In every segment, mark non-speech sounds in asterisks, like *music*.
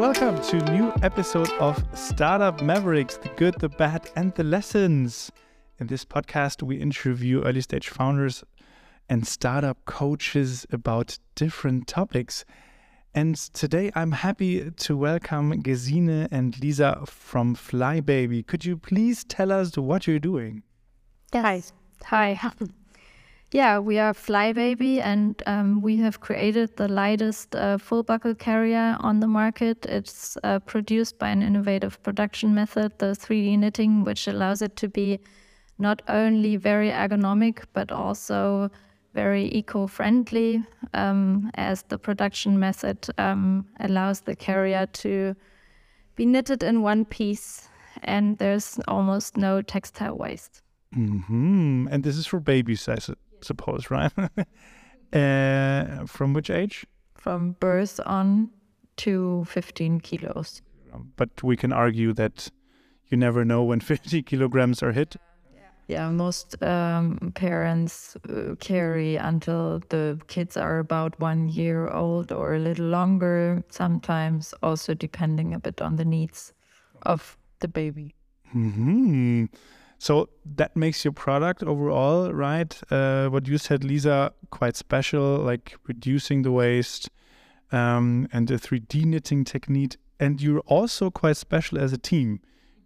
welcome to a new episode of Startup Mavericks, the good, the bad, and the lessons. In this podcast, we interview early stage founders and startup coaches about different topics. And today I'm happy to welcome Gesine and Lisa from Flybaby. Could you please tell us what you're doing? Yes. Hi. Hi. *laughs* Yeah, we are Flybaby, and um, we have created the lightest uh, full buckle carrier on the market. It's uh, produced by an innovative production method, the 3D knitting, which allows it to be not only very ergonomic but also very eco-friendly, um, as the production method um, allows the carrier to be knitted in one piece, and there's almost no textile waste. Mm-hmm. And this is for baby su- suppose, right? *laughs* uh, from which age? From birth on to 15 kilos. But we can argue that you never know when *laughs* 50 kilograms are hit. Yeah, most um, parents uh, carry until the kids are about one year old or a little longer, sometimes also depending a bit on the needs of the baby. hmm So that makes your product overall, right? Uh, what you said, Lisa, quite special, like reducing the waste um, and the 3D knitting technique. And you're also quite special as a team.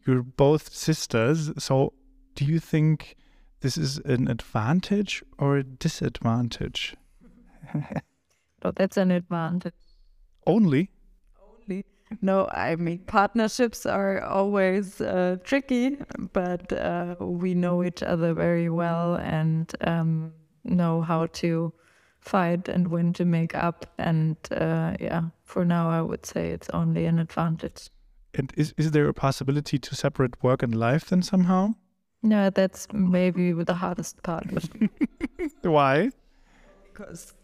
You're both sisters. So do you think this is an advantage or a disadvantage? *laughs* That's an advantage. Only? Only. No, I mean, partnerships are always uh, tricky, but uh, we know each other very well and um, know how to fight and when to make up. And uh, yeah, for now, I would say it's only an advantage. And is, is there a possibility to separate work and life then somehow? No, that's maybe the hardest part. *laughs* Why? because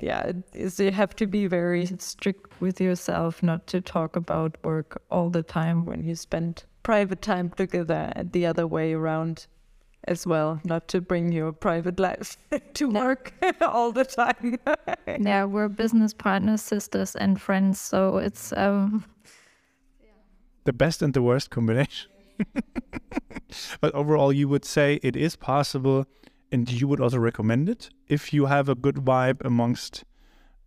yeah, it is you have to be very strict with yourself not to talk about work all the time when you spend private time together and the other way around as well, not to bring your private life *laughs* to work *laughs* all the time. *laughs* yeah, we're business partners, sisters, and friends, so it's um, the best and the worst combination. but overall, you would say it is possible, and you would also recommend it if you have a good vibe amongst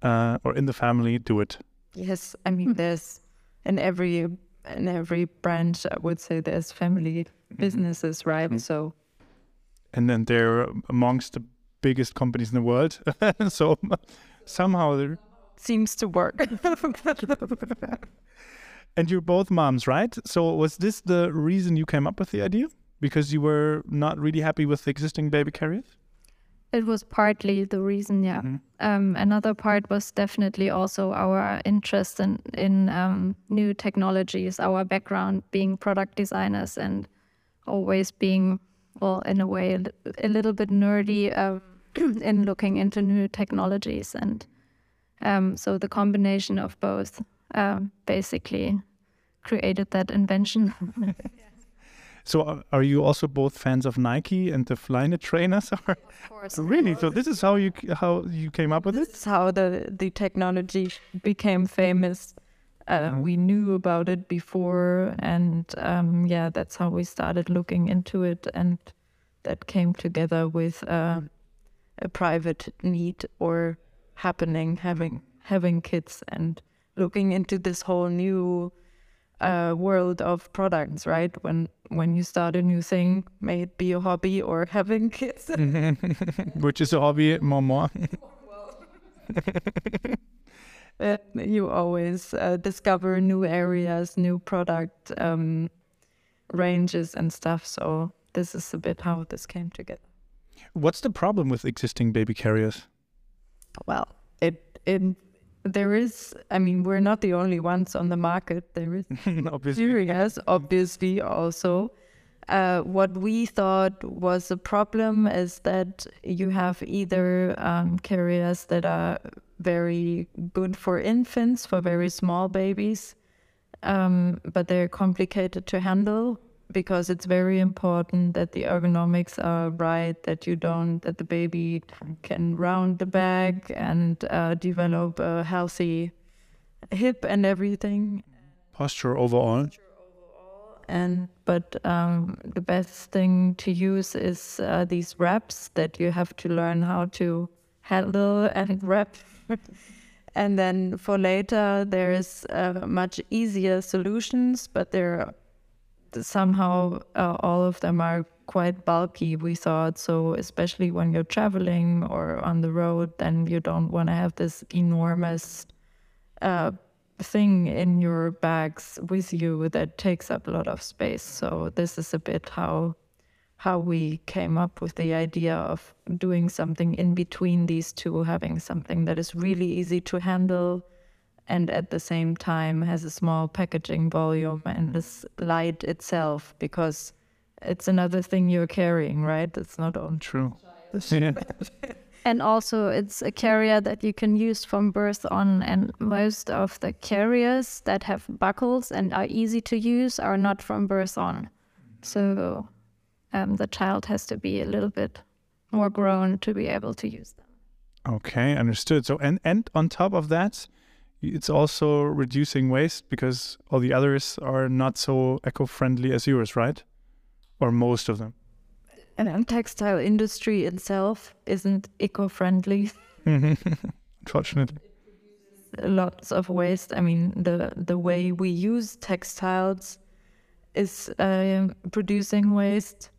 uh, or in the family. Do it. Yes, I hmm. mean there's in every in every branch I would say there's family mm-hmm. businesses, right? Mm-hmm. So And then they're um, amongst the biggest companies in the world. *laughs* so somehow they're. seems to work. *laughs* And you're both moms, right? So was this the reason you came up with the idea? Because you were not really happy with the existing baby carriers? It was partly the reason, yeah. Mhm. Um, another part was definitely also our interest in, in um, new technologies, our background being product designers and always being, well, in a way, a a little bit nerdy um, *clears throat* in looking into new technologies. And um, so the combination of both um, basically created that invention. *laughs* *laughs* So are- are you also both fans of Nike and the Flyknit trainers? Or of course. *laughs* really? So this is how you how you came up with it? This is how the the technology became famous. Uh, we knew about it before, and um, yeah, that's how we started looking into it, and that came together with uh, a private need or happening having having kids and looking into this whole new uh, world of products. Right when when you start a new thing, may it be a hobby or having kids. *laughs* Which is a hobby more more. uh, you always uh, discover new areas, new product um, ranges and stuff. So this is a bit how this came together. What's the problem with existing baby carriers? Well, it it there is. I mean, we're not the only ones on the market. There is *laughs* Obviously. obviously, also. Uh, what we thought was a problem is that you have either um, carriers that are very good for infants, for very small babies, um, but they're complicated to handle because it's very important that the ergonomics are right, that you don't, that the baby can round the back and uh, develop a healthy hip and everything. posture overall. And but um, the best thing to use is uh, these wraps that you have to learn how to handle and *laughs* wrap. and then for later, there is uh, much easier solutions, but there somehow uh, all of them are quite bulky. We thought so, especially when you're traveling or on the road, then you don't want to have this enormous uh, thing in your bags with you that takes up a lot of space. So this is a bit how how we came up with the idea of doing something in between these two, having something that is really easy to handle and at the same time has a small packaging volume and is light itself because it's another thing you're carrying, right? It's not on true. *laughs* And also it's a carrier that you can use from birth on and most of the carriers that have buckles and are easy to use are not from birth on so um, the child has to be a little bit more grown to be able to use them okay understood so and and on top of that it's also reducing waste because all the others are not so eco-friendly as yours right or most of them and then textile industry itself isn't eco-friendly. *laughs* Unfortunately. Lots of waste. I mean, the the way we use textiles is uh, producing waste,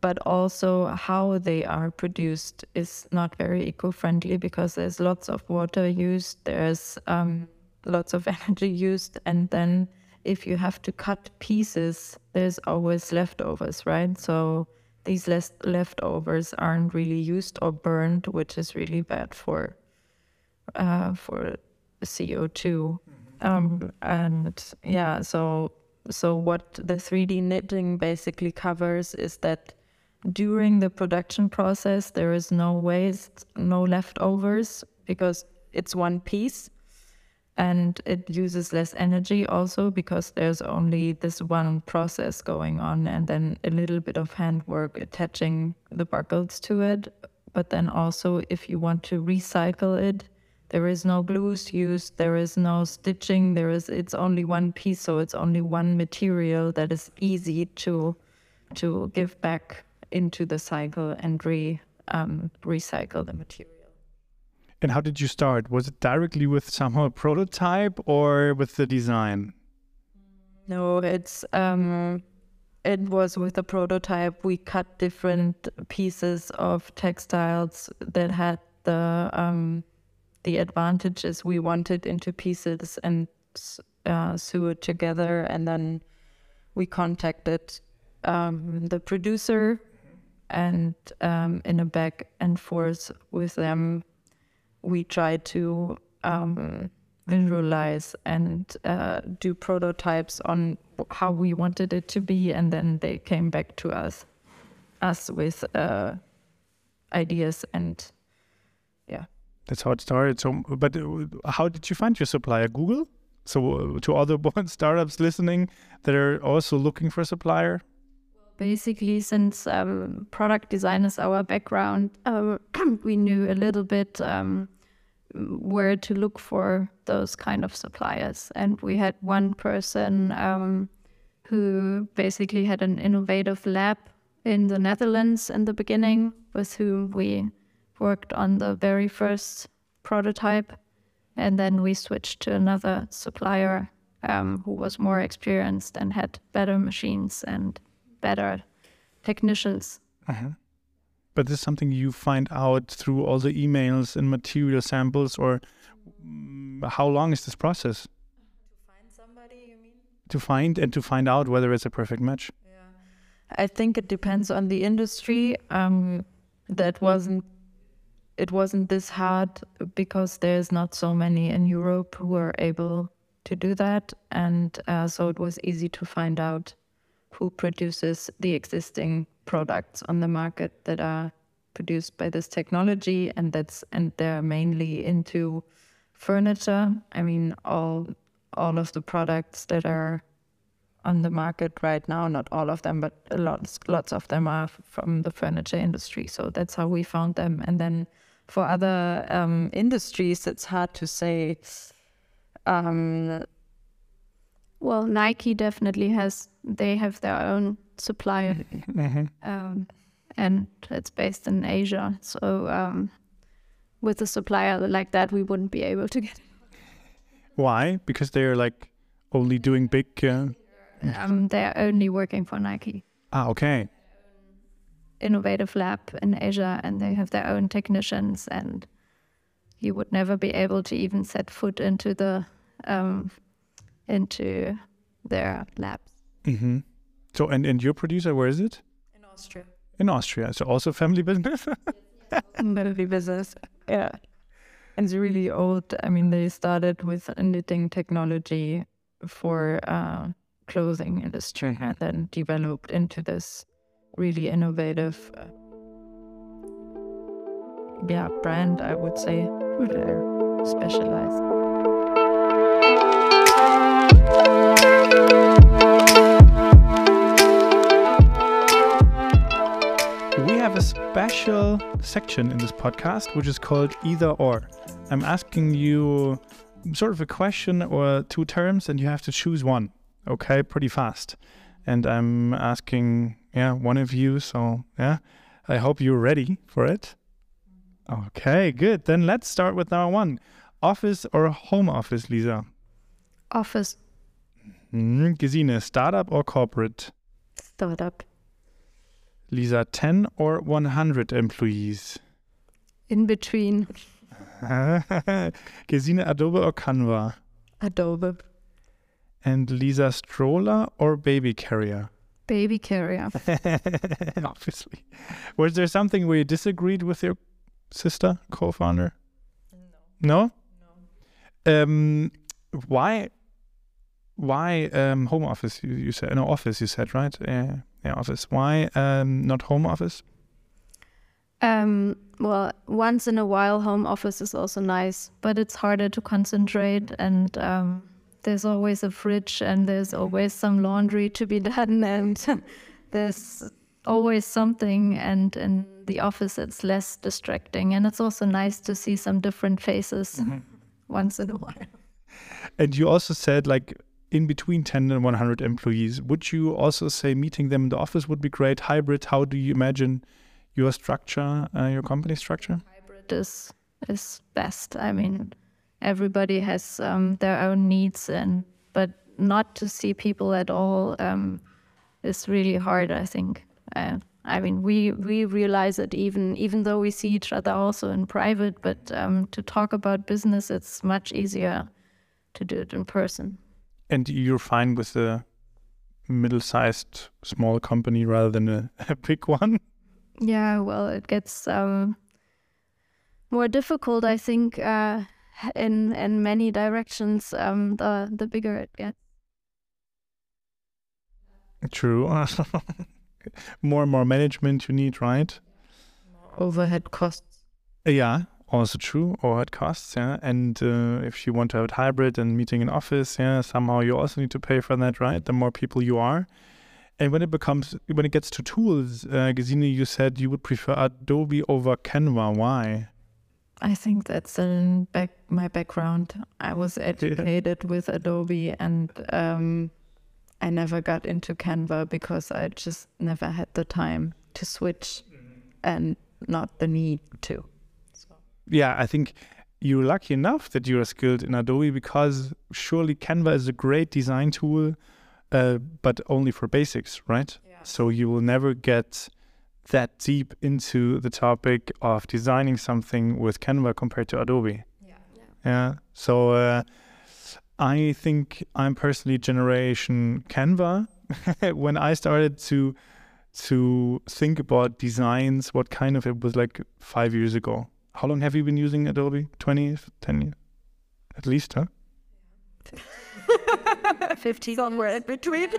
but also how they are produced is not very eco-friendly because there's lots of water used, there's um, lots of *laughs* energy used, and then if you have to cut pieces, there's always leftovers, right? So these leftovers aren't really used or burned, which is really bad for uh, for CO two. Mm-hmm. Um, and yeah, so so what the 3D knitting basically covers is that during the production process there is no waste, no leftovers because it's one piece and it uses less energy also because there's only this one process going on and then a little bit of handwork attaching the buckles to it. But then also if you want to recycle it there is no glues used there is no stitching there is it's only one piece so it's only one material that is easy to to give back into the cycle and re um, recycle the material and how did you start? Was it directly with somehow a prototype or with the design? No, it's um, it was with a prototype. We cut different pieces of textiles that had the um, the advantages we wanted into pieces and uh, sew it together. And then we contacted um, the producer and um, in a back and forth with them we tried to um, visualize and uh, do prototypes on how we wanted it to be, and then they came back to us, us with uh, ideas and yeah. That's how it started. So, but uh, how did you find your supplier? Google. So, uh, to other *laughs* startups listening that are also looking for a supplier. Basically, since um, product design is our background, uh, *clears throat* we knew a little bit um, where to look for those kind of suppliers. And we had one person um, who basically had an innovative lab in the Netherlands in the beginning, with whom we worked on the very first prototype. And then we switched to another supplier um, who was more experienced and had better machines and better technicians. Uh-huh. But this is something you find out through all the emails and material samples, or mm, how long is this process? To find somebody, you mean? To find and to find out whether it's a perfect match. Yeah, I think it depends on the industry. Um, that wasn't it wasn't this hard because there's not so many in Europe who are able to do that, and uh, so it was easy to find out who produces the existing products on the market that are produced by this technology and that's and they're mainly into furniture. I mean all all of the products that are on the market right now not all of them but lots lots of them are from the furniture industry. So that's how we found them. And then for other um, industries it's hard to say um, Well, Nike definitely has. They have their own supplier, *laughs* Mhm. um, and it's based in Asia. So um, with a supplier like that, we wouldn't be able to get. It. Why? Because they're like only doing big. Uh... Um, they're only working for Nike. Ah, okay. innovative lab in Asia and they have their own technicians and you would never be able to even set foot into the um, into their labs. hmm So, and and your producer, where is it? In Austria. In Austria. So also family business. *laughs* Family business. Yeah. And it's really old. I mean, they started with knitting technology for uh, clothing industry and then developed into this really innovative, uh, yeah, brand. I would say they're specialized. Special section in this podcast which is called either or. I'm asking you sort of a question or two terms and you have to choose one. Okay, pretty fast. And I'm asking, yeah, one of you. So, yeah, I hope you're ready for it. Okay, good. Then let's start with number one office or home office, Lisa? Office Mm, Gesine, startup or corporate? startup Lisa, 10 or 100 employees? in between *laughs* Gesine, Adobe or Canva? Adobe. And Lisa, stroller or baby carrier? baby carrier. *laughs* Obviously. Was there something where you disagreed with your sister, co founder? No. No? Um, why? Why um, home office? You, you said no office. You said right? Yeah, yeah, office. Why um, not home office? Um, well, once in a while, home office is also nice, but it's harder to concentrate, and um, there's always a fridge, and there's always some laundry to be *laughs* done, and *laughs* there's always something. And in the office, it's less distracting, and it's also nice to see some different faces *laughs* once in a while. And you also said like in between 10 and 100 employees. Would you also say meeting them in the office would be great? Hybrid? How do you imagine your structure, uh, your company structure? hybrid is is best. I mean, everybody has um, their own needs, and but not to see people at all um, is really hard. I think. Uh, I mean, we we realize it even even though we see each other also in private, but um, to talk about business, it's much easier to do it in person. And you're fine with a middle-sized small company rather than a, *laughs* a big one? Yeah, well, it gets um, more difficult, I think, uh, in in many directions. Um, the the bigger it gets. True. *laughs* more and more management you need, right? Overhead costs. Yeah, also true. Overhead costs, yeah. And uh, if you want to have it hybrid and meeting in office, yeah, somehow you also need to pay for that, right? The more people you are. And when it becomes, when it gets to tools, uh, Gesine, you said you would prefer Adobe over Canva. Why? I think that's in back my background. I was *laughs* educated with Adobe, and um, I never got into Canva because I just never had the time to switch, and not the need to. Yeah, I think you're lucky enough that you're skilled in Adobe because surely Canva is a great design tool, uh, but only for basics, right? Yeah. So you will never get that deep into the topic of designing something with Canva compared to Adobe. Yeah. Yeah. So uh, I think I'm personally generation Canva. *laughs* when I started to to think about designs, what kind of it was like five years ago. How long have you been using Adobe? 20 years? 10 years? At least, huh? *laughs* 50 somewhere in between. *laughs*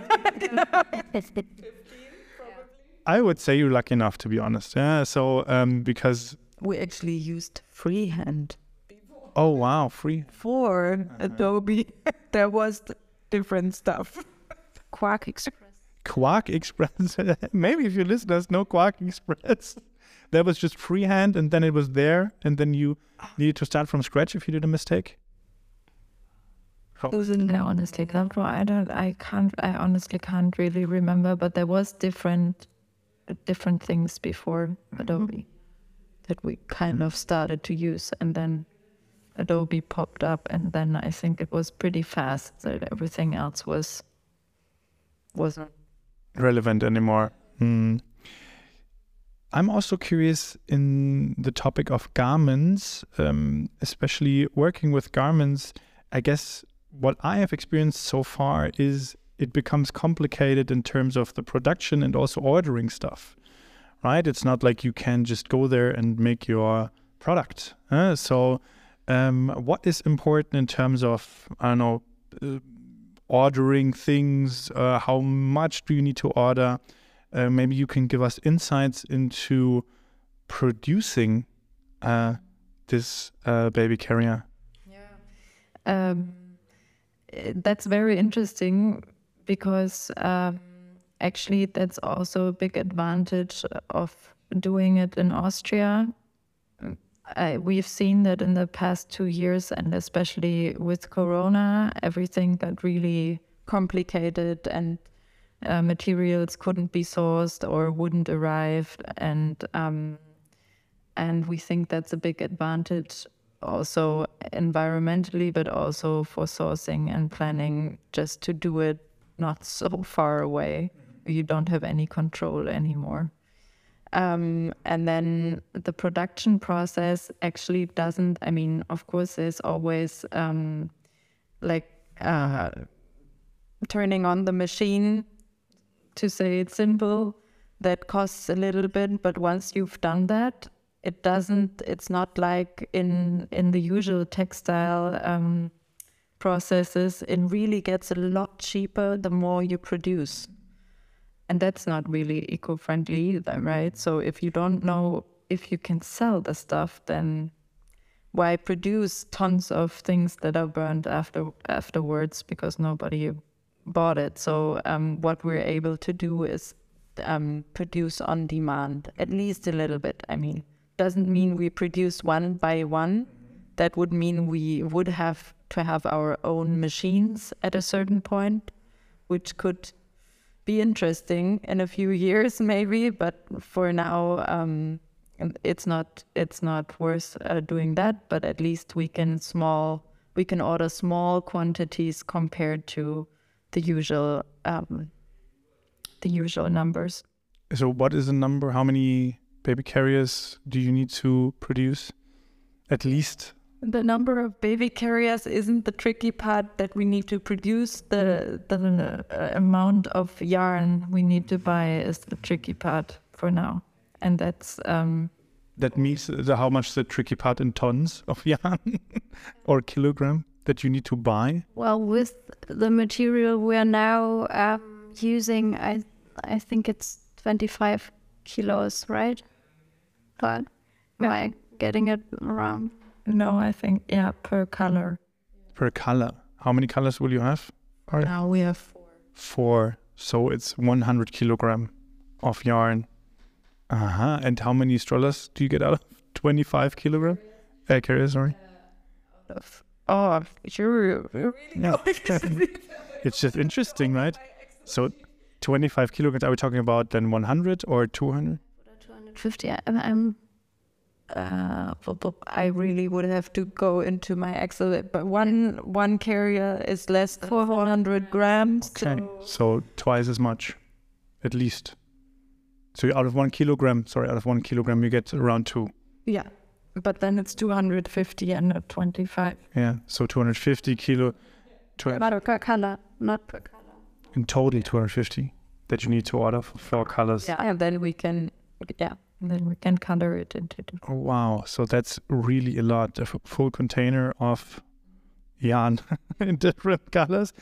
I would say you're lucky enough, to be honest. Yeah. So, um, because, we actually used freehand oh, wow, free. for Adobe. *laughs* there was different stuff. QuarkXPress. Quark Express. Maybe if your listeners know QuarkXPress, that was just freehand and then it was there and then you needed to start from scratch if you did a mistake. How- I honestly can't. I don't. I can't. I honestly can't really remember. But there was different, different things before Adobe that we kind of started to use, and then Adobe popped up, and then I think it was pretty fast that everything else was wasn't. relevant anymore. Hmm. I'm also curious in the topic of garments, um, especially working with garments. I guess what I have experienced so far is it becomes complicated in terms of the production and also ordering stuff, right? It's not like you can just go there and make your product. uh, so, um, what is important in terms of, I don't know, uh, ordering things? Uh, how much do you need to order? Uh, maybe you can give us insights into producing uh, this uh, baby carrier. Um, eh, that's very interesting because um, actually that's also a big advantage of doing it in Austria. I, we've seen that in the past two years, and especially with Corona, everything got really complicated, and uh, materials couldn't be sourced or wouldn't arrive, and um, and we think that's a big advantage also environmentally, but also for sourcing and planning, just to do it not so far away. You don't have any control anymore. Um, and then the production process actually doesn't, I mean, of course, there's always um, like uh, turning on the machine, to say it simple, that costs a little bit. But once you've done that, it doesn't it's not like in in the usual textile um, processes it really gets a lot cheaper the more you produce and that's not really eco-friendly either right so if you don't know if you can sell the stuff then why produce tons of things that are burned after afterwards because nobody bought it so um, what we're able to do is um, produce on demand at least a little bit i mean doesn't mean we produce one by one. That would mean we would have to have our own machines at a certain point, which could be interesting in a few years, *laughs* maybe. But for now, um, it's not it's not worth uh, doing that. But at least we can small we can order small quantities compared to the usual um, the usual numbers. So, what is the number? How many baby carriers do you need to produce? At least. The number of baby carriers isn't the tricky part that we need to produce. The the uh, amount of yarn we need to buy is the tricky part for now, and that's um, That means the, how much the tricky part in tons of *laughs* yarn or kilogram that you need to buy. Well, with the material we are now um, using, I I think it's 25 kilos, right? But am I getting it wrong? no, I think yeah per color. per color. How many colors will you have? Are- Now we have Four. Four. So it's 100 kilogram of yarn. Uh huh. And how many strollers do you get out of 25 kilogram? Uh, carrier, sorry. of oh sure Yeah. *laughs* *laughs* it's just interesting, right? So 25 kilograms, are we talking about then 100 or 200? 250. I, I'm uh, bu- bu- I really would have to go into my Excel, but one one carrier is less than 400 grams. Okay. So So twice as much, at least. So out of one kilogram, sorry, out of one kilogram, you get around two. yeah, but then it's 250 and not 25. Yeah. So 250 kilo. Tw- but per color, not per color. in total 250 that you need to order for four colors. Yeah, and then we can yeah, then we can color it into. two. Oh, wow. So that's really a lot. A f- full container of yarn *laughs* in different colors.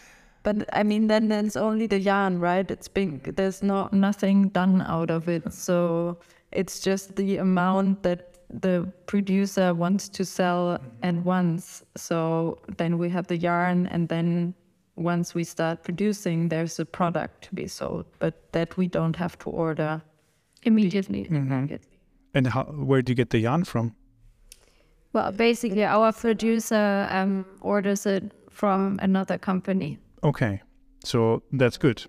But I mean, then there's only the yarn, right? It's big. There's not nothing done out of it. So it's just the amount that the producer wants to sell at once. So then we have the yarn, and then once we start producing, there's a product to be sold. But that we don't have to order. Immediately. And how, where do you get the yarn from? Well, basically, our producer um, orders it from another company. Okay, so that's good.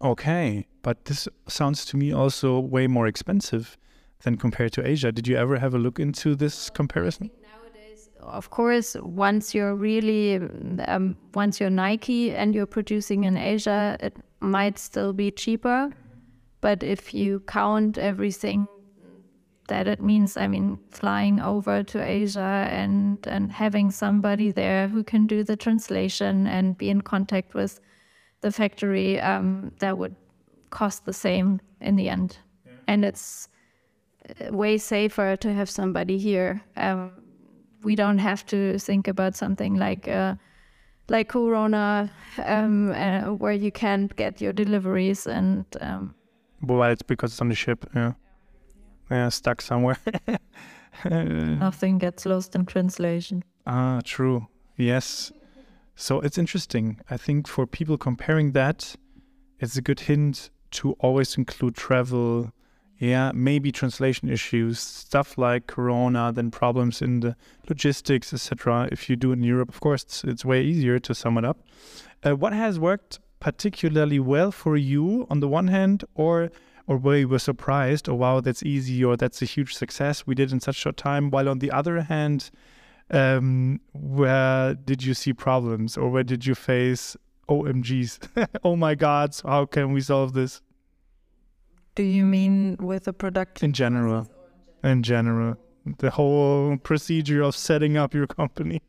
Okay, but this sounds to me also way more expensive than compared to Asia. Did you ever have a look into this comparison? Nowadays, of course, once you're really, um, once you're Nike and you're producing in Asia, it might still be cheaper. But if you count everything that it means, I mean, flying over to Asia and, and having somebody there who can do the translation and be in contact with the factory, um, that would cost the same in the end. Yeah. And it's way safer to have somebody here. Um, we don't have to think about something like uh, like Corona, um, uh, where you can't get your deliveries and. Um, well, it's because it's on the ship. Yeah yeah, stuck somewhere. *laughs* Nothing gets lost in translation. Ah, true. Yes. So it's interesting. I think for people comparing that, it's a good hint to always include travel. Yeah, maybe translation issues, stuff like Corona, then problems in the logistics, etc. If you do it in Europe, of course, it's, it's way easier to sum it up. Uh, what has worked particularly well for you on the one hand, or or where you were surprised, or wow, that's easy, or that's a huge success we did in such a short time. While on the other hand, um, where did you see problems, or where did you face OMGs? *laughs* oh my God, how can we solve this? Do you mean with the product? In general. In general. The whole procedure of setting up your company.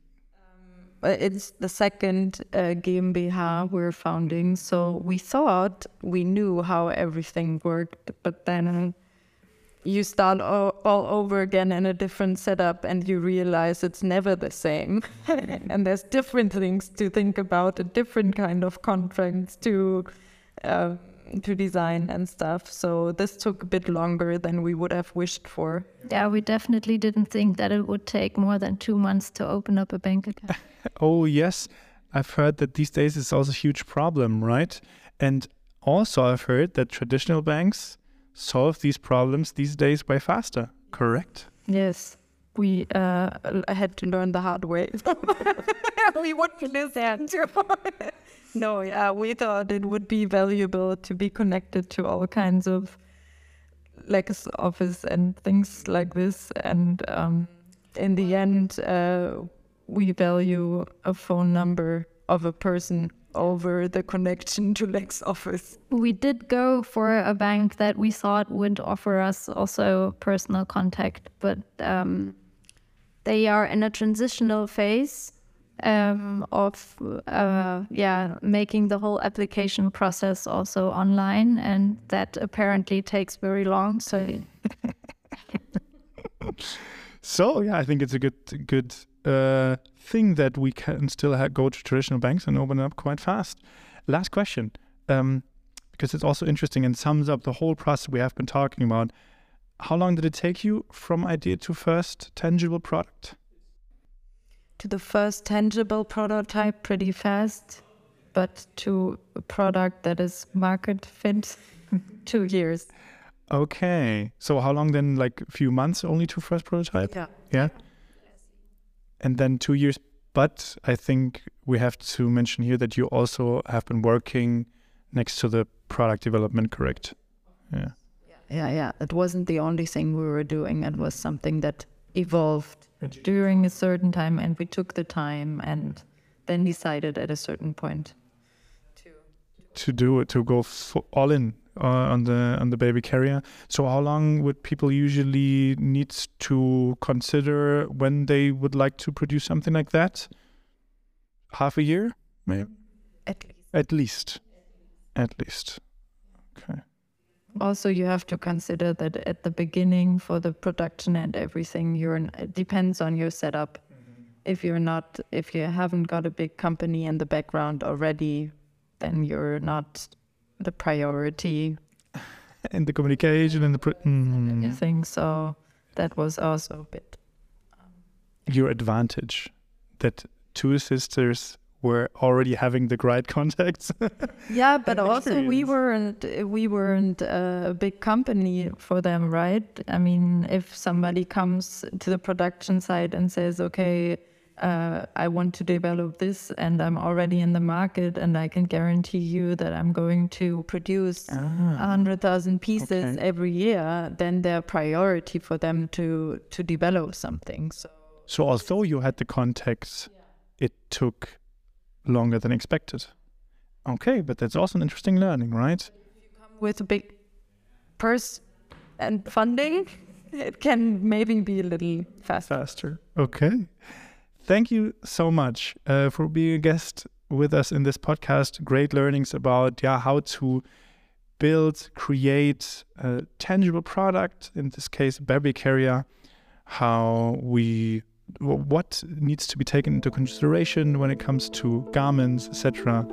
Uh, it's the second uh, GmbH we're founding. So we thought we knew how everything worked, but then you start all, all over again in a different setup and you realize it's never the same. *laughs* and there's different things to think about, a different kind of contracts to. Uh, to design and stuff. So this took a bit longer than we would have wished for. Yeah, we definitely didn't think that it would take more than two months to open up a bank account. *laughs* oh, yes. I've heard that these days it's also a huge problem, right? And also, I've heard that traditional banks solve these problems these days way faster, correct? Yes. We uh, had to learn the hard way. *laughs* we wouldn't *laughs* listen to *laughs* no, yeah, we thought it would be valuable to be connected to all kinds of Lexoffice and things like this. And um, in the end, uh, we value a phone number of a person over the connection to Lexoffice. We did go for a bank that we thought would offer us also personal contact, but um, they are in a transitional phase um, of uh, yeah making the whole application process also online, and that apparently takes very long. So. *laughs* *laughs* so yeah, I think it's a good good uh, thing that we can still go to traditional banks and open up quite fast. Last question, um, because it's also interesting and sums up the whole process we have been talking about. How long did it take you from idea to first tangible product? to the first tangible prototype pretty fast, but to a product that is market fit, *laughs* two years. Okay. So how long then? Like a few months only to first prototype? Yeah. Yeah. And then two years. But I think we have to mention here that you also have been working next to the product development, correct? Yeah. Yeah, yeah. It wasn't the only thing we were doing. It was something that evolved during a certain time, and we took the time and then decided at a certain point to to do it to go all in uh, on the on the baby carrier. So how long would people usually need to consider when they would like to produce something like that? Half a year, maybe. At least. At least. At least. Okay also you have to consider that at the beginning for the production and everything you're it depends on your setup mm-hmm. if you're not if you haven't got a big company in the background already then you're not the priority *sighs* and the communication and the pro- mm. I think so that was also a bit um, your advantage that two sisters were already having the right *laughs* contacts. yeah, but also we weren't we weren't a big company for them, right? I mean, if somebody comes to the production side and says, "Okay, uh, I want to develop this and I'm already in the market and I can guarantee you that I'm going to produce a hundred thousand pieces Okay. every year, then their priority for them to to develop something. So So although you had the contacts, it took longer than expected. Okay, but that's also an interesting learning, right? If you come with a big purse and funding, *laughs* it can maybe be a little faster. Faster. Okay. Thank you so much uh, for being a guest with us in this podcast. Great learnings about yeah how to build, create a tangible product. In this case, baby carrier. How we what needs to be taken into consideration when it comes to garments, etc.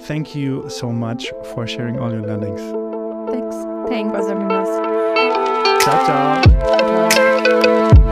Thank you so much for sharing all your learnings. Thanks. Thanks. Was having us. Ciao, ciao.